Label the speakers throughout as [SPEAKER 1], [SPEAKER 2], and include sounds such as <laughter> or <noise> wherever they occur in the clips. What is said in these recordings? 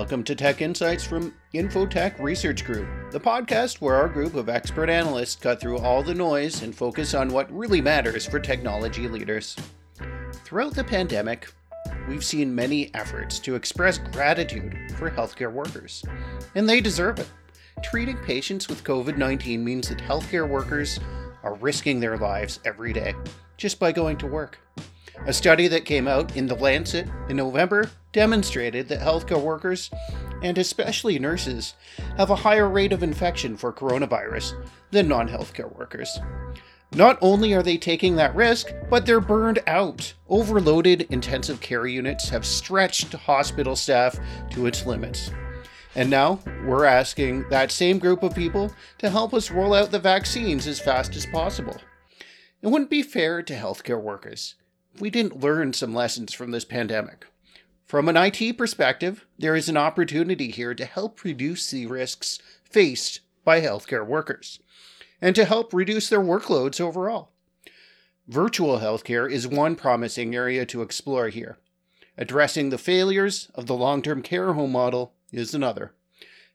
[SPEAKER 1] Welcome to Tech Insights from Info-Tech Research Group, the podcast where our group of expert analysts cut through all the noise and focus on what really matters for technology leaders. Throughout the pandemic, we've seen many efforts to express gratitude for healthcare workers, and they deserve it. Treating patients with COVID 19 means that healthcare workers are risking their lives every day just by going to work. A study that came out in The Lancet in November demonstrated that healthcare workers, and especially nurses, have a higher rate of infection for coronavirus than non healthcare workers. Not only are they taking that risk, but they're burned out. Overloaded intensive care units have stretched hospital staff to its limits. And now we're asking that same group of people to help us roll out the vaccines as fast as possible. It wouldn't be fair to healthcare workers we didn't learn some lessons from this pandemic. From an IT perspective, there is an opportunity here to help reduce the risks faced by healthcare workers and to help reduce their workloads overall. Virtual healthcare is one promising area to explore here. Addressing the failures of the long term care home model is another.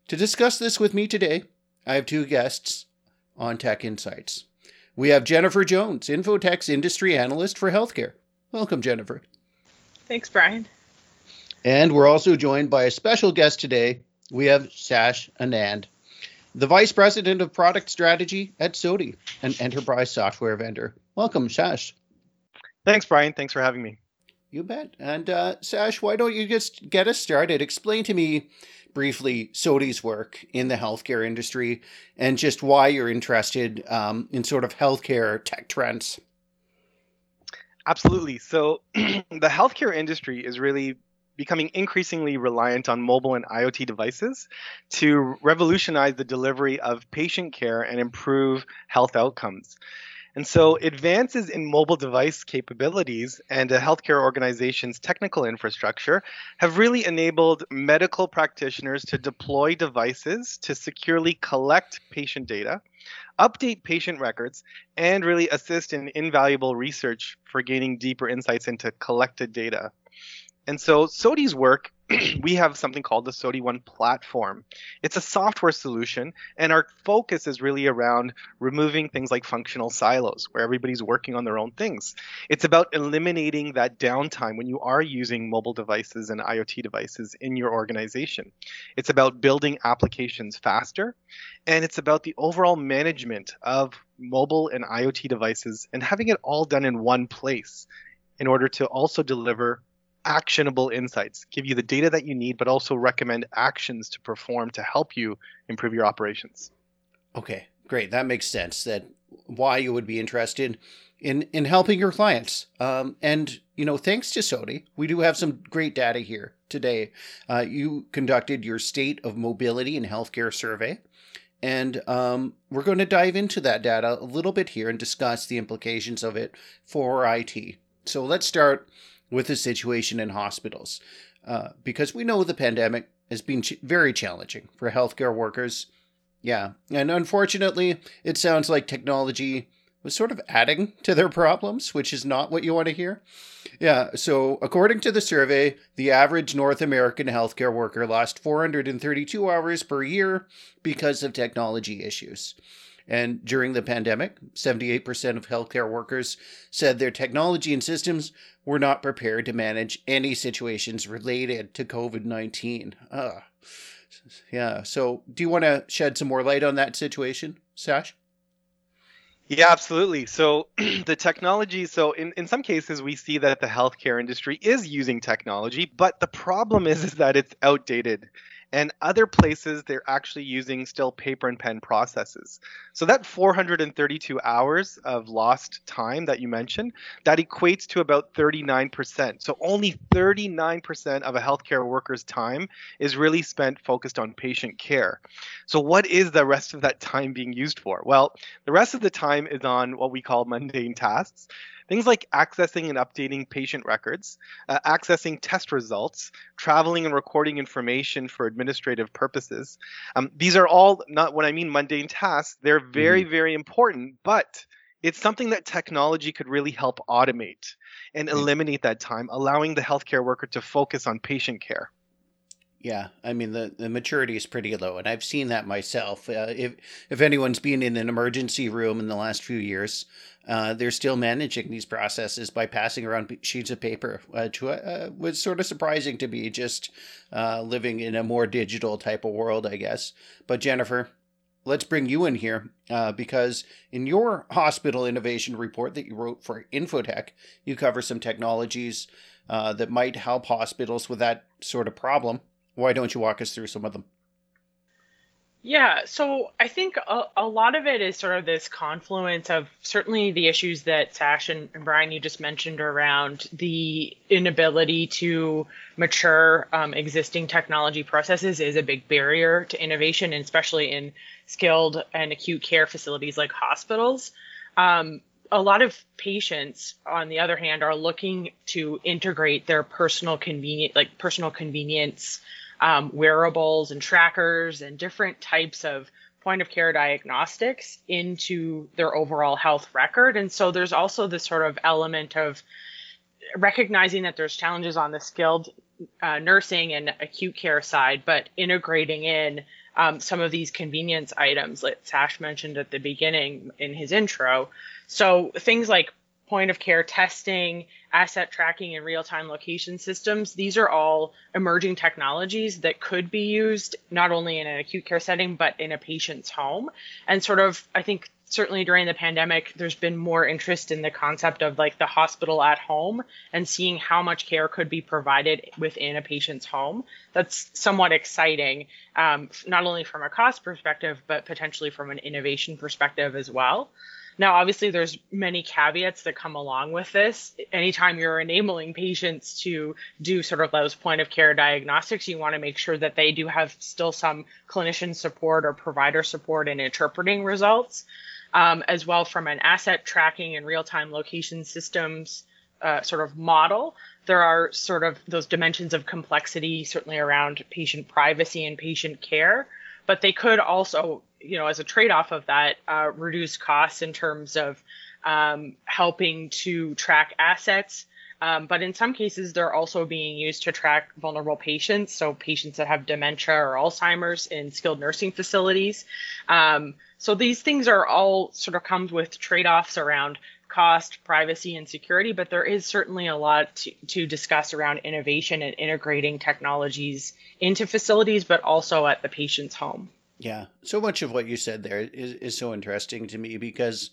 [SPEAKER 1] To discuss this with me today, I have two guests on Tech Insights. We have Jennifer Jones, Info-Tech's industry analyst for healthcare. Welcome, Jennifer.
[SPEAKER 2] Thanks, Brian.
[SPEAKER 1] And we're also joined by a special guest today. We have Shash Anand, the Vice President of Product Strategy at SOTI, an enterprise software vendor. Welcome, Shash.
[SPEAKER 3] Thanks, Brian. Thanks for having me.
[SPEAKER 1] You bet. And uh, Shash, why don't you just get us started? Explain to me briefly SOTI's work in the healthcare industry and just why you're interested um, in sort of healthcare tech trends.
[SPEAKER 3] Absolutely. So, <clears throat> the healthcare industry is really becoming increasingly reliant on mobile and IoT devices to revolutionize the delivery of patient care and improve health outcomes. And so, advances in mobile device capabilities and a healthcare organization's technical infrastructure have really enabled medical practitioners to deploy devices to securely collect patient data, update patient records, and really assist in invaluable research for gaining deeper insights into collected data. And so, SOTI's work <clears throat> we have something called the SOTI One platform. It's a software solution, and our focus is really around removing things like functional silos, where everybody's working on their own things. It's about eliminating that downtime when you are using mobile devices and IoT devices in your organization. It's about building applications faster, and it's about the overall management of mobile and IoT devices and having it all done in one place in order to also deliver actionable insights, give you the data that you need, but also recommend actions to perform to help you improve your operations.
[SPEAKER 1] Okay, great. That makes sense. That why you would be interested in in helping your clients. Um, and you know, thanks to SOTI, we do have some great data here today. Uh, you conducted your state of mobility and healthcare survey. And um, we're going to dive into that data a little bit here and discuss the implications of it for IT. So let's start with the situation in hospitals uh, because we know the pandemic has been ch- very challenging for healthcare workers. Yeah, and unfortunately, it sounds like technology was sort of adding to their problems, which is not what you want to hear. Yeah, so according to the survey, the average North American healthcare worker lost 432 hours per year because of technology issues. And during the pandemic, 78% of healthcare workers said their technology and systems were not prepared to manage any situations related to COVID 19. Uh, yeah. So, do you want to shed some more light on that situation, Shash?
[SPEAKER 3] Yeah, absolutely. So <clears throat> the technology, so in, in some cases we see that the healthcare industry is using technology, but the problem is, is that it's outdated and other places they're actually using still paper and pen processes. So that 432 hours of lost time that you mentioned, that equates to about 39%. So only 39% of a healthcare worker's time is really spent focused on patient care. So what is the rest of that time being used for? Well, the rest of the time is on what we call mundane tasks. Things like accessing and updating patient records, uh, accessing test results, traveling and recording information for administrative purposes. Um, these are all not what I mean mundane tasks, they're very, mm-hmm. very important, but it's something that technology could really help automate and eliminate that time, allowing the healthcare worker to focus on patient care.
[SPEAKER 1] Yeah, I mean the, the maturity is pretty low, and I've seen that myself. Uh, if if anyone's been in an emergency room in the last few years, uh, they're still managing these processes by passing around sheets of paper, which uh, was sort of surprising to me, just uh, living in a more digital type of world, I guess. But Jennifer, let's bring you in here uh, because in your hospital innovation report that you wrote for Info-Tech, you cover some technologies uh, that might help hospitals with that sort of problem. Why don't you walk us through some of them?
[SPEAKER 2] Yeah, so I think a, a lot of it is sort of this confluence of certainly the issues that Shash and, and Brian you just mentioned around the inability to mature um, existing technology processes is a big barrier to innovation, and especially in skilled and acute care facilities like hospitals. Um, a lot of patients, on the other hand, are looking to integrate their personal convenient, like personal convenience um, wearables and trackers and different types of point of care diagnostics into their overall health record. And so there's also this sort of element of recognizing that there's challenges on the skilled uh, nursing and acute care side, but integrating in um, some of these convenience items that Shash mentioned at the beginning in his intro. So things like point of care testing, asset tracking, and real time location systems. These are all emerging technologies that could be used not only in an acute care setting, but in a patient's home. And sort of, I think, certainly during the pandemic, there's been more interest in the concept of like the hospital at home and seeing how much care could be provided within a patient's home. That's somewhat exciting, um, not only from a cost perspective, but potentially from an innovation perspective as well. Now, obviously, there's many caveats that come along with this. Anytime you're enabling patients to do sort of those point of care diagnostics, you want to make sure that they do have still some clinician support or provider support in interpreting results, um, as well from an asset tracking and real time location systems. Uh, sort of model, there are sort of those dimensions of complexity, certainly around patient privacy and patient care, but they could also you know, as a trade off of that, uh, reduce costs in terms of um, helping to track assets. Um, but in some cases, they're also being used to track vulnerable patients, so patients that have dementia or Alzheimer's in skilled nursing facilities. Um, so these things are all sort of comes with trade-offs around cost, privacy, and security. But there is certainly a lot to, to discuss around innovation and integrating technologies into facilities, but also at the patient's home.
[SPEAKER 1] Yeah. So much of what you said there is, is so interesting to me because,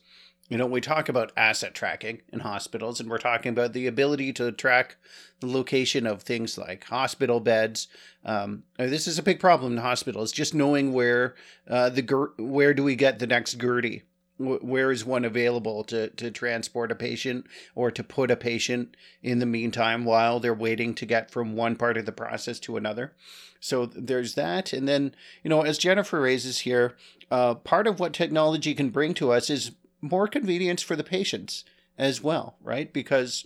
[SPEAKER 1] you know, we talk about asset tracking in hospitals and we're talking about the ability to track the location of things like hospital beds. Um, this is a big problem in hospitals, just knowing where uh, the where do we get the next gurney where is one available to, to transport a patient or to put a patient in the meantime while they're waiting to get from one part of the process to another? So there's that. And then you know as jennifer raises here uh, part of what technology can bring to us is more convenience for the patients as well right? Because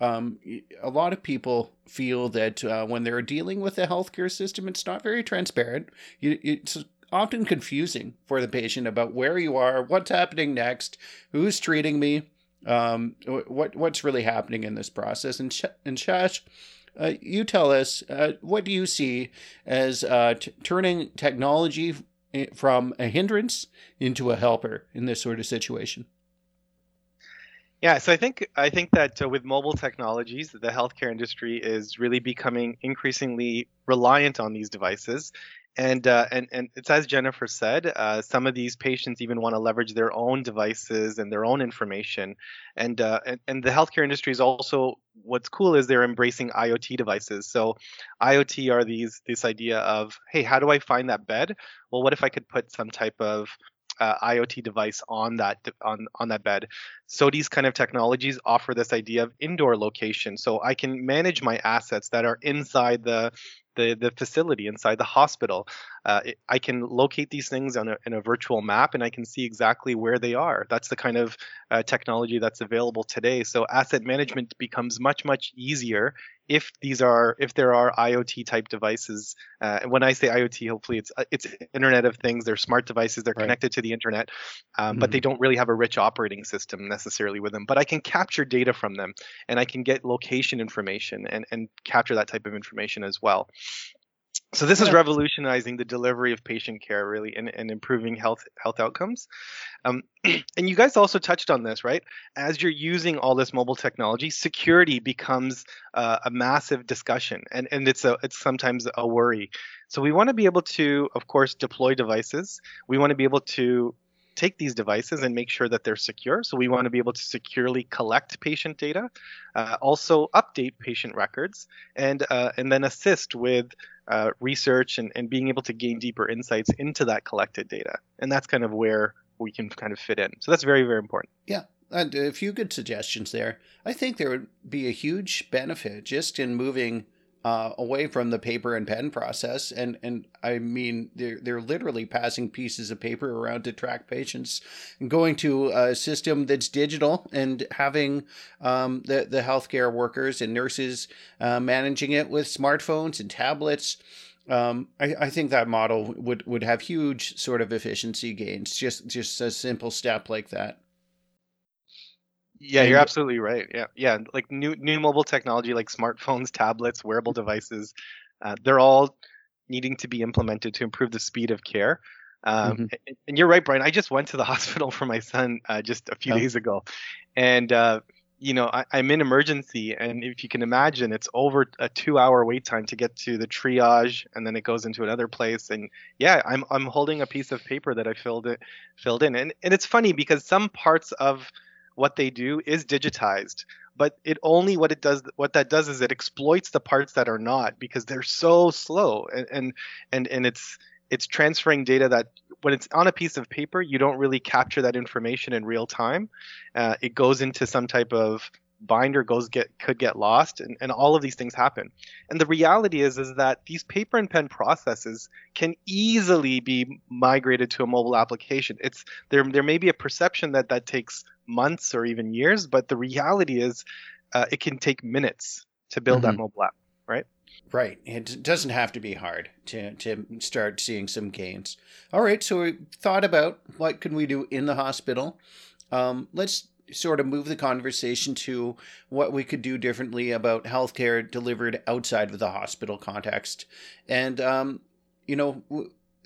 [SPEAKER 1] um, a lot of people feel that uh, when they're dealing with the healthcare system, it's not very transparent. You, it's often confusing for the patient about where you are, what's happening next, who's treating me, um, what what's really happening in this process. And Sh- and Shash, uh, you tell us uh, what do you see as uh, t- turning technology eh, from a hindrance into a helper in this sort of situation.
[SPEAKER 3] Yeah, so I think I think that uh, with mobile technologies, the healthcare industry is really becoming increasingly reliant on these devices, and uh, and and it's as Jennifer said, uh, some of these patients even want to leverage their own devices and their own information, and, uh, and and the healthcare industry is also what's cool is they're embracing IoT devices. So IoT are these this idea of hey, how do I find that bed? Well, what if I could put some type of uh, IoT device on that on on that bed. So these kind of technologies offer this idea of indoor location. So I can manage my assets that are inside the the, the facility inside the hospital. Uh, it, I can locate these things on a, in a virtual map and I can see exactly where they are. That's the kind of uh, technology that's available today. So asset management becomes much, much easier if these are if there are IoT type devices. Uh, when I say IoT, hopefully it's uh, it's Internet of Things. They're smart devices. They're right. connected to the internet, um, mm-hmm. but they mm-hmm. don't really have a rich operating system necessarily with them. But I can capture data from them, and I can get location information and and capture that type of information as well. So this is revolutionizing the delivery of patient care, really, and, and improving health health outcomes. Um, <clears throat> and you guys also touched on this, right? As you're using all this mobile technology, security becomes uh, a massive discussion, and and it's a it's sometimes a worry. So we want to be able to, of course, deploy devices. We want to be able to take these devices and make sure that they're secure. So we want to be able to securely collect patient data, uh, also update patient records, and uh, and then assist with uh, research and, and being able to gain deeper insights into that collected data. And that's kind of where we can kind of fit in. So that's very very important.
[SPEAKER 1] Yeah. And a few good suggestions there. I think there would be a huge benefit just in moving uh, away from the paper and pen process. And and I mean, they're they're literally passing pieces of paper around to track patients, and going to a system that's digital and having um, the the healthcare workers and nurses uh, managing it with smartphones and tablets. Um, I, I think that model would, would have huge sort of efficiency gains. Just just a simple step like that.
[SPEAKER 3] Yeah, you're absolutely right. Yeah, yeah, like new new mobile technology like smartphones, <laughs> tablets, wearable devices, uh, they're all needing to be implemented to improve the speed of care. Um, mm-hmm. and, and, you're right, Brian. I just went to the <laughs> hospital for my son uh, just a few oh. days ago, and uh, you know I, am in emergency, and if you can imagine, it's over a two-hour wait time to get to the triage, and then it goes into another place. And yeah, I'm I'm holding a piece of paper that I filled it filled in, and and it's funny because some parts of what they do is digitized but it only what it does what that does is it exploits the parts that are not because they're so slow. And and and, and it's it's transferring data that when it's on a piece of paper you don't really capture that information in real time. Uh, it goes into some type of binder goes get could get lost and, and all of these things happen. And the reality is is that these paper and pen processes can easily be migrated to a mobile application. It's there there may be a perception that that takes months or even years but the reality is uh, it can take minutes to build mm-hmm. that mobile app right
[SPEAKER 1] Right. It doesn't have to be hard to, to start seeing some gains. All right. So we thought about what can we do in the hospital. Um, let's sort of move the conversation to what we could do differently about healthcare delivered outside of the hospital context. And, um, you know,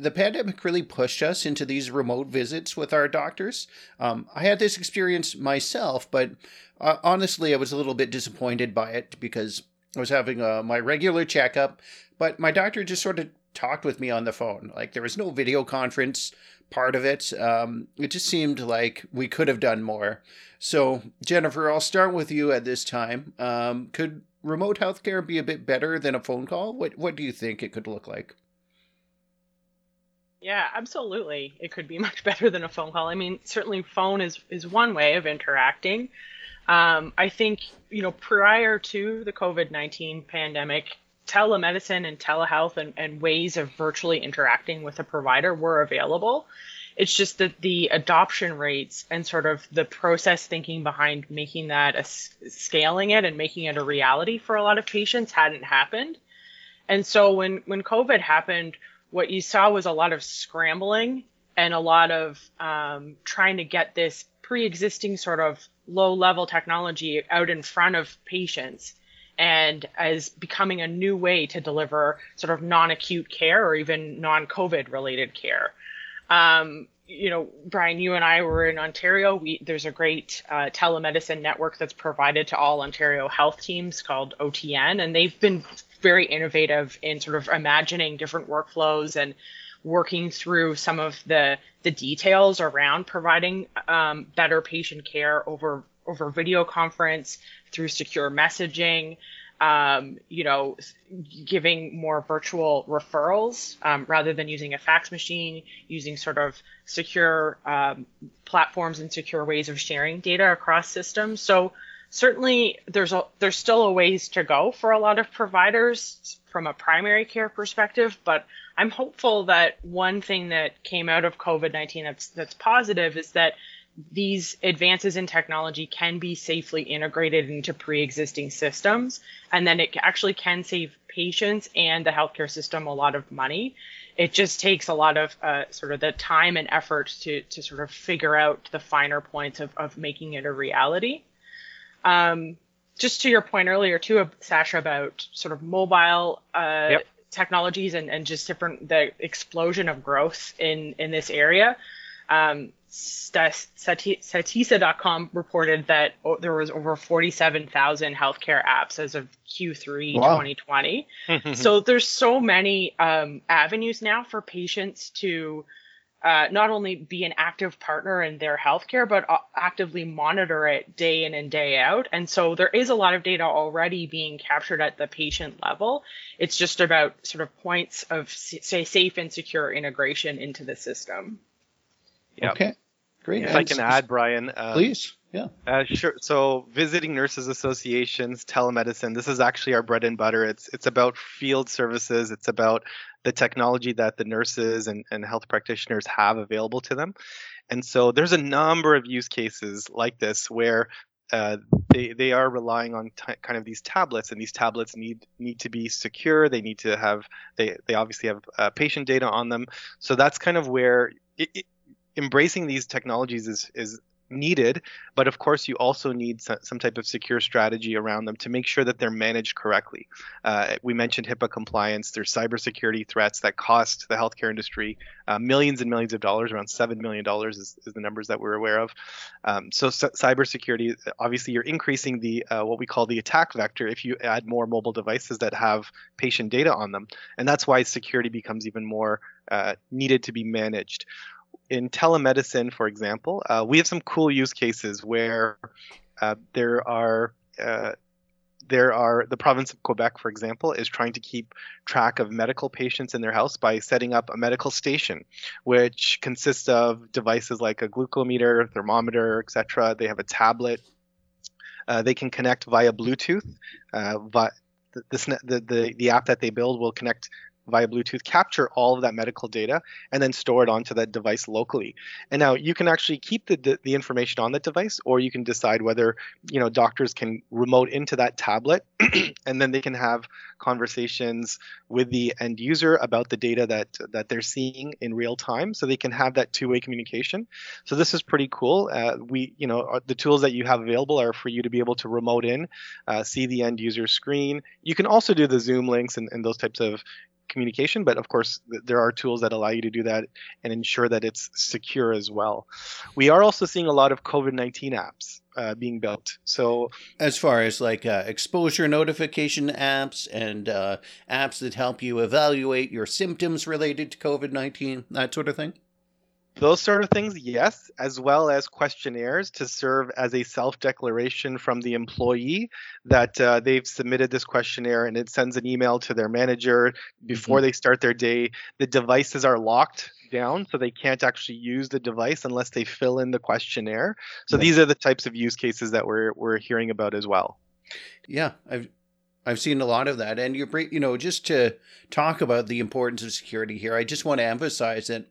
[SPEAKER 1] the pandemic really pushed us into these remote visits with our doctors. Um, I had this experience myself, but uh, honestly, I was a little bit disappointed by it because I was having uh, my regular checkup, but my doctor just sort of talked with me on the phone. Like there was no video conference part of it. Um, it just seemed like we could have done more. So, Jennifer, I'll start with you at this time. Um, could remote healthcare be a bit better than a phone call? What What do you think it could look like?
[SPEAKER 2] Yeah, absolutely. It could be <laughs> much better than a phone call. I mean, certainly phone is is one way of interacting. Um, I think you know prior to the COVID nineteen pandemic, telemedicine and telehealth and, and ways of virtually interacting with a provider were available. It's just that the adoption rates and sort of the process thinking behind making that a, scaling it and making it a reality for a lot of patients hadn't happened. And so when when COVID happened, what you saw was a lot of scrambling and a lot of um, trying to get this pre-existing sort of low level technology out in front of patients and as becoming a new way to deliver sort of non-acute care or even non-COVID related care. Um, you know, Brian, you and I were in Ontario. We, there's a great uh, telemedicine network that's provided to all Ontario health teams called OTN, and they've been very innovative in sort of imagining different workflows and working through some of the the details around providing um, better patient care over over video conference through secure messaging, um, you know, giving more virtual referrals um, rather than using a fax machine, using sort of secure um, platforms and secure ways of sharing data across systems. So certainly there's a there's still a ways to go for a lot of providers from a primary care perspective, but I'm hopeful that one thing that came out of COVID-19 that's that's positive is that these advances in technology can be safely integrated into pre-existing systems and then it actually can save patients and the healthcare system a lot of money. It just takes a lot of uh, sort of the time and effort to, to sort of figure out the finer points of, of making it a reality um, just to your point earlier too sasha about sort of mobile uh, yep. technologies and, and just different the explosion of growth in in this area. Um, Statista.com reported that there was over 47,000 healthcare apps as of Q3 wow. 2020. <laughs> so there's so many um, avenues now for patients to uh, not only be an active partner in their healthcare, but uh, actively monitor it day in and day out. And so there is a lot of data already being captured at the patient level. It's just about sort of points of, say, safe and secure integration into the system.
[SPEAKER 1] Yeah. Okay. Great.
[SPEAKER 3] If I can add, Brian.
[SPEAKER 1] Um, Please. Yeah. Uh,
[SPEAKER 3] sure. So, visiting nurses associations, telemedicine. This is actually our bread and butter. It's it's about field services. It's about the technology that the nurses and, and health practitioners have available to them. And so, there's a number of use cases like this where uh, they they are relying on t- kind of these tablets, and these tablets need need to be secure. They need to have they they obviously have uh, patient data on them. So that's kind of where it, it, embracing these technologies is is needed, but of course you also need some type of secure strategy around them to make sure that they're managed correctly. Uh, we mentioned HIPAA compliance. There's cybersecurity threats that cost the healthcare industry uh, millions and millions of dollars. Around seven million dollars is, is, the numbers that we're aware of. Um, so c- cybersecurity, obviously, you're increasing the uh, what we call the attack vector if you add more mobile devices that have patient data on them, and that's why security becomes even more uh, needed to be managed in telemedicine, for example, uh, we have some cool use cases where uh, there are uh, there are the province of Quebec, for example, is trying to keep track of medical patients in their house by setting up a medical station, which consists of devices like a glucometer, thermometer, etc. They have a tablet. Uh, they can connect via Bluetooth. Uh, the, the, the, the app that they build will connect via Bluetooth capture all of that medical data and then store it onto that device locally. And now you can actually keep the, the, the information on that device, or you can decide whether you know doctors can remote into that tablet, <clears throat> and then they can have conversations with the end user about the data that that they're seeing in real time, so they can have that two-way communication. So this is pretty cool. Uh, we you know uh, the tools that you have available are for you to be able to remote in, uh, see the end user screen. You can also do the Zoom links and, and those types of communication, but of course, there are tools that allow you to do that and ensure that it's secure as well. We are also seeing a lot of COVID 19 apps uh, being built. So,
[SPEAKER 1] as far as like uh, exposure notification apps and uh, apps that help you evaluate your symptoms related to COVID 19, that sort of thing?
[SPEAKER 3] Those sort of things, yes, as well as questionnaires to serve as a self declaration from the employee that uh, they've submitted this questionnaire and it sends an email to their manager before mm-hmm. they start their day. The devices are locked down so they can't actually use the device unless they fill in the questionnaire. So these are the types of use cases that we're, we're hearing about as well.
[SPEAKER 1] Yeah, I've I've seen a lot of that, and you're you know just to talk about the importance of security here, I just want to emphasize that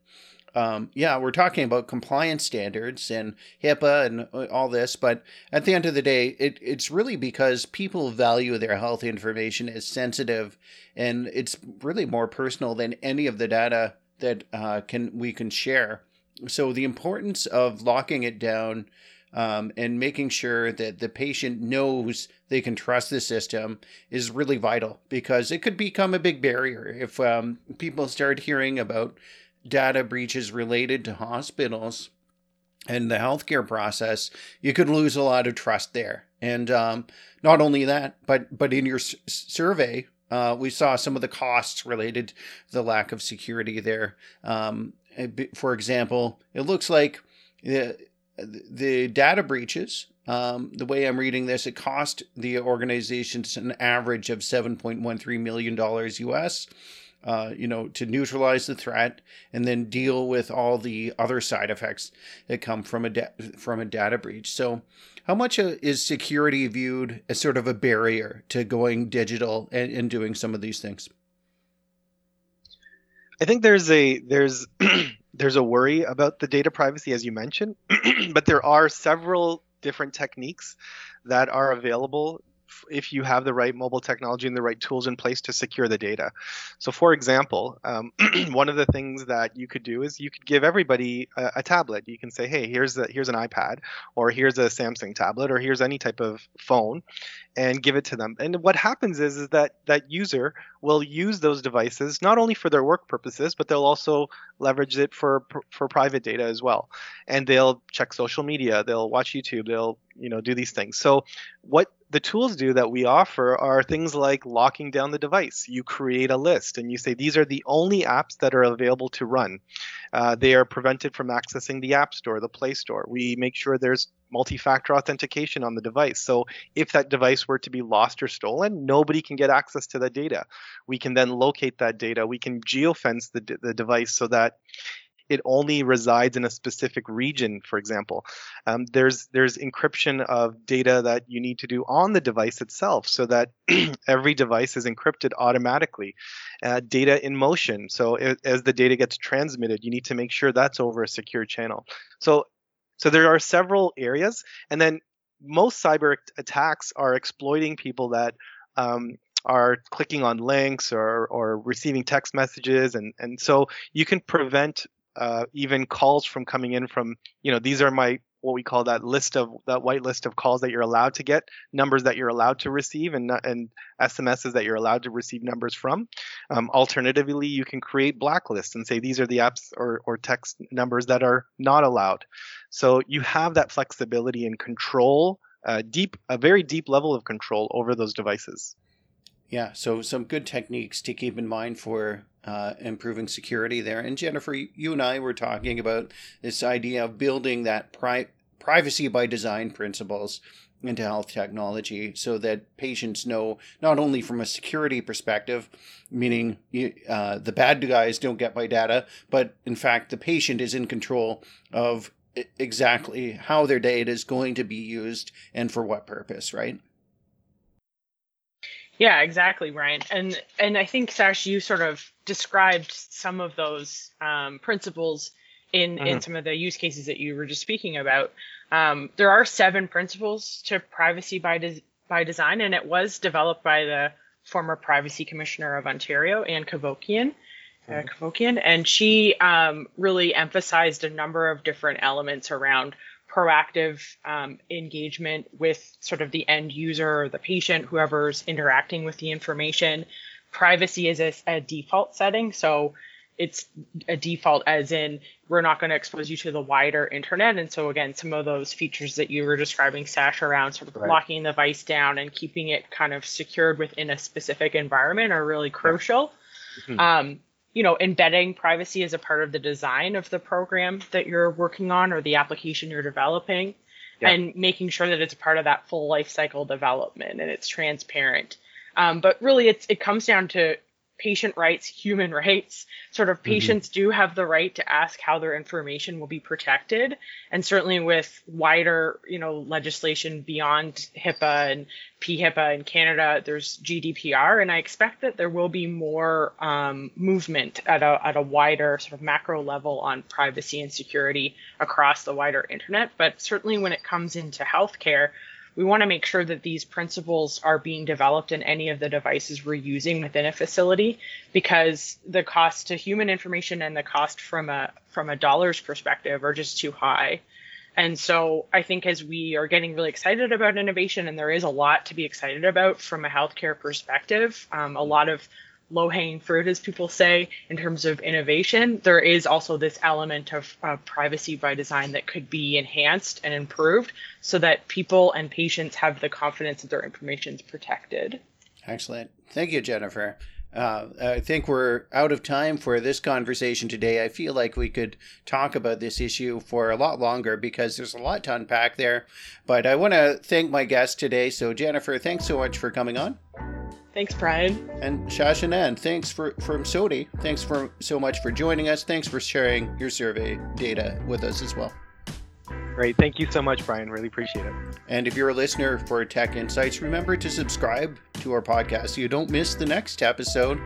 [SPEAKER 1] um, yeah, we're talking about compliance standards and HIPAA and uh, all this, but at the end of the day, it, it's really because people value their health information as sensitive, and it's really more personal than any of the data that uh, can we can share. So the importance of locking it down um, and making sure that the patient knows they can trust the system is really vital because it could become a big barrier if um, people start hearing about data breaches related to hospitals and the healthcare process, you could lose a lot of trust there. And um, not only that, but but in your s- survey, uh, we saw some of the costs related to the lack of security there. Um, for example, it looks like the the data breaches. Um, the way I'm reading this, it cost the organizations an average of 7.13 million dollars US uh, you know, to neutralize the threat and then deal with all the other side effects that come from a da- from a data breach. So, how much uh, is security viewed as sort of a barrier to going digital and, and doing some of these things?
[SPEAKER 3] I think there's a there's <clears throat> there's a worry about the data privacy as you mentioned, <clears throat> but there are several different techniques that are available if you have the right mobile technology and the right tools in place to secure the data. So, for example, um, <clears throat> one of the things that you could do is you could give everybody a, a, tablet. You can say, "Hey, here's a, here's an iPad, or here's a Samsung tablet, or here's any type of phone," and give it to them. And what happens is is that that user will use those devices not only for their work purposes, but they'll also leverage it for for private data as well. And they'll check social media, they'll watch YouTube, they'll you know do these things. So what the tools do that we offer are things like locking down the device. You create a list and you say these are the only apps that are available to run. Uh, they are prevented from accessing the App Store, the Play Store. We make sure there's multi factor authentication on the device. So if that device were to be lost or stolen, nobody can get access to that data. We can then locate that data. We can geofence the, the device so that it only resides in a specific region, for example. Um, there's there's encryption of data that you need to do on the device itself, so that <clears throat> every device is encrypted automatically. Uh, data in motion, so it, as the data gets transmitted, you need to make sure that's over a secure channel. So so there are several areas, and then most cyber attacks are exploiting people that um, are clicking on links or, or receiving text messages and, and so you can prevent uh, even calls from coming in from you know these are my what we call that list of that white list of calls that you're allowed to get numbers that you're allowed to receive and and sms's that you're allowed to receive numbers from. Um, alternatively you can create blacklists and say these are the apps or, or text numbers that are not allowed. So you have that flexibility and control uh, deep a very deep level of control over those devices
[SPEAKER 1] yeah, so some good techniques to keep in mind for uh, improving security there. And Jennifer, you and I were talking about this idea of building that pri- privacy by design principles into health technology so that patients know not only from a security perspective, meaning uh, the bad guys don't get my data, but in fact, the patient is in control of exactly how their data is going to be used and for what purpose, right?
[SPEAKER 2] Yeah, exactly, Brian. And and I think Shash, you sort of described some of those um, principles in mm-hmm. in some of the use cases that you were just speaking about. Um, there are seven principles to privacy by de- by design, and it was developed by the former Privacy Commissioner of Ontario, Ann Cavoukian. Uh, mm-hmm. And she um, really emphasized a number of different elements around proactive um, engagement with sort of the end user or the patient, whoever's interacting with the information. Privacy is a, a default setting. So it's a default as in we're not going to expose you to the wider internet. And so again, some of those features that you were describing, Shash, around sort of right. locking the device down and keeping it kind of secured within a specific environment are really crucial. Mm-hmm. Um, you know, embedding privacy as a part of the design of the program that you're working on or the application you're developing yeah. and making sure that it's part of that full life cycle development and it's transparent. Um, but really it's, it comes down to patient rights, human <laughs> rights. Sort of mm-hmm. patients mm-hmm. do have the right to ask how their information will be protected. And certainly with wider, you know, legislation beyond HIPAA and PHIPA in Canada, there's GDPR. And I expect that there will be more um, movement at a, at a wider sort of macro level on privacy and security across the wider internet. But certainly when it comes into healthcare, we want to make sure that these principles are being developed in any of the devices we're using within a facility because the cost to human information and the cost from a from a dollars perspective are just too high. And so I think as we are getting really excited about innovation, and there is a lot to be excited about from a healthcare perspective, um, a lot of low hanging fruit, as people say, in terms of innovation, there is also this element of uh, privacy by design that could be enhanced and improved so that people and patients have the confidence that their information is protected.
[SPEAKER 1] Excellent. Thank you, Jennifer. Uh, I think we're out of time for this conversation today. I feel like we could talk about this issue for a lot longer because there's a lot to unpack there. But I want to thank my guest today. So, Jennifer, thanks so much for coming on.
[SPEAKER 2] Thanks, Brian.
[SPEAKER 1] And Shash Anand, thanks for from SOTI. Thanks for so much for joining us. Thanks for sharing your survey data with us as well.
[SPEAKER 3] Great. Thank you so much, Brian. Really appreciate it.
[SPEAKER 1] And if you're a listener for Tech Insights, remember to subscribe to our podcast so you don't miss the next episode.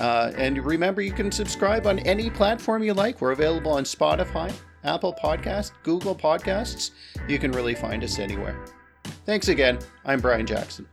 [SPEAKER 1] Uh, and remember, you can subscribe on any platform you like. We're available on Spotify, Apple Podcast, Google Podcasts. You can really find us anywhere. Thanks again. I'm Brian Jackson.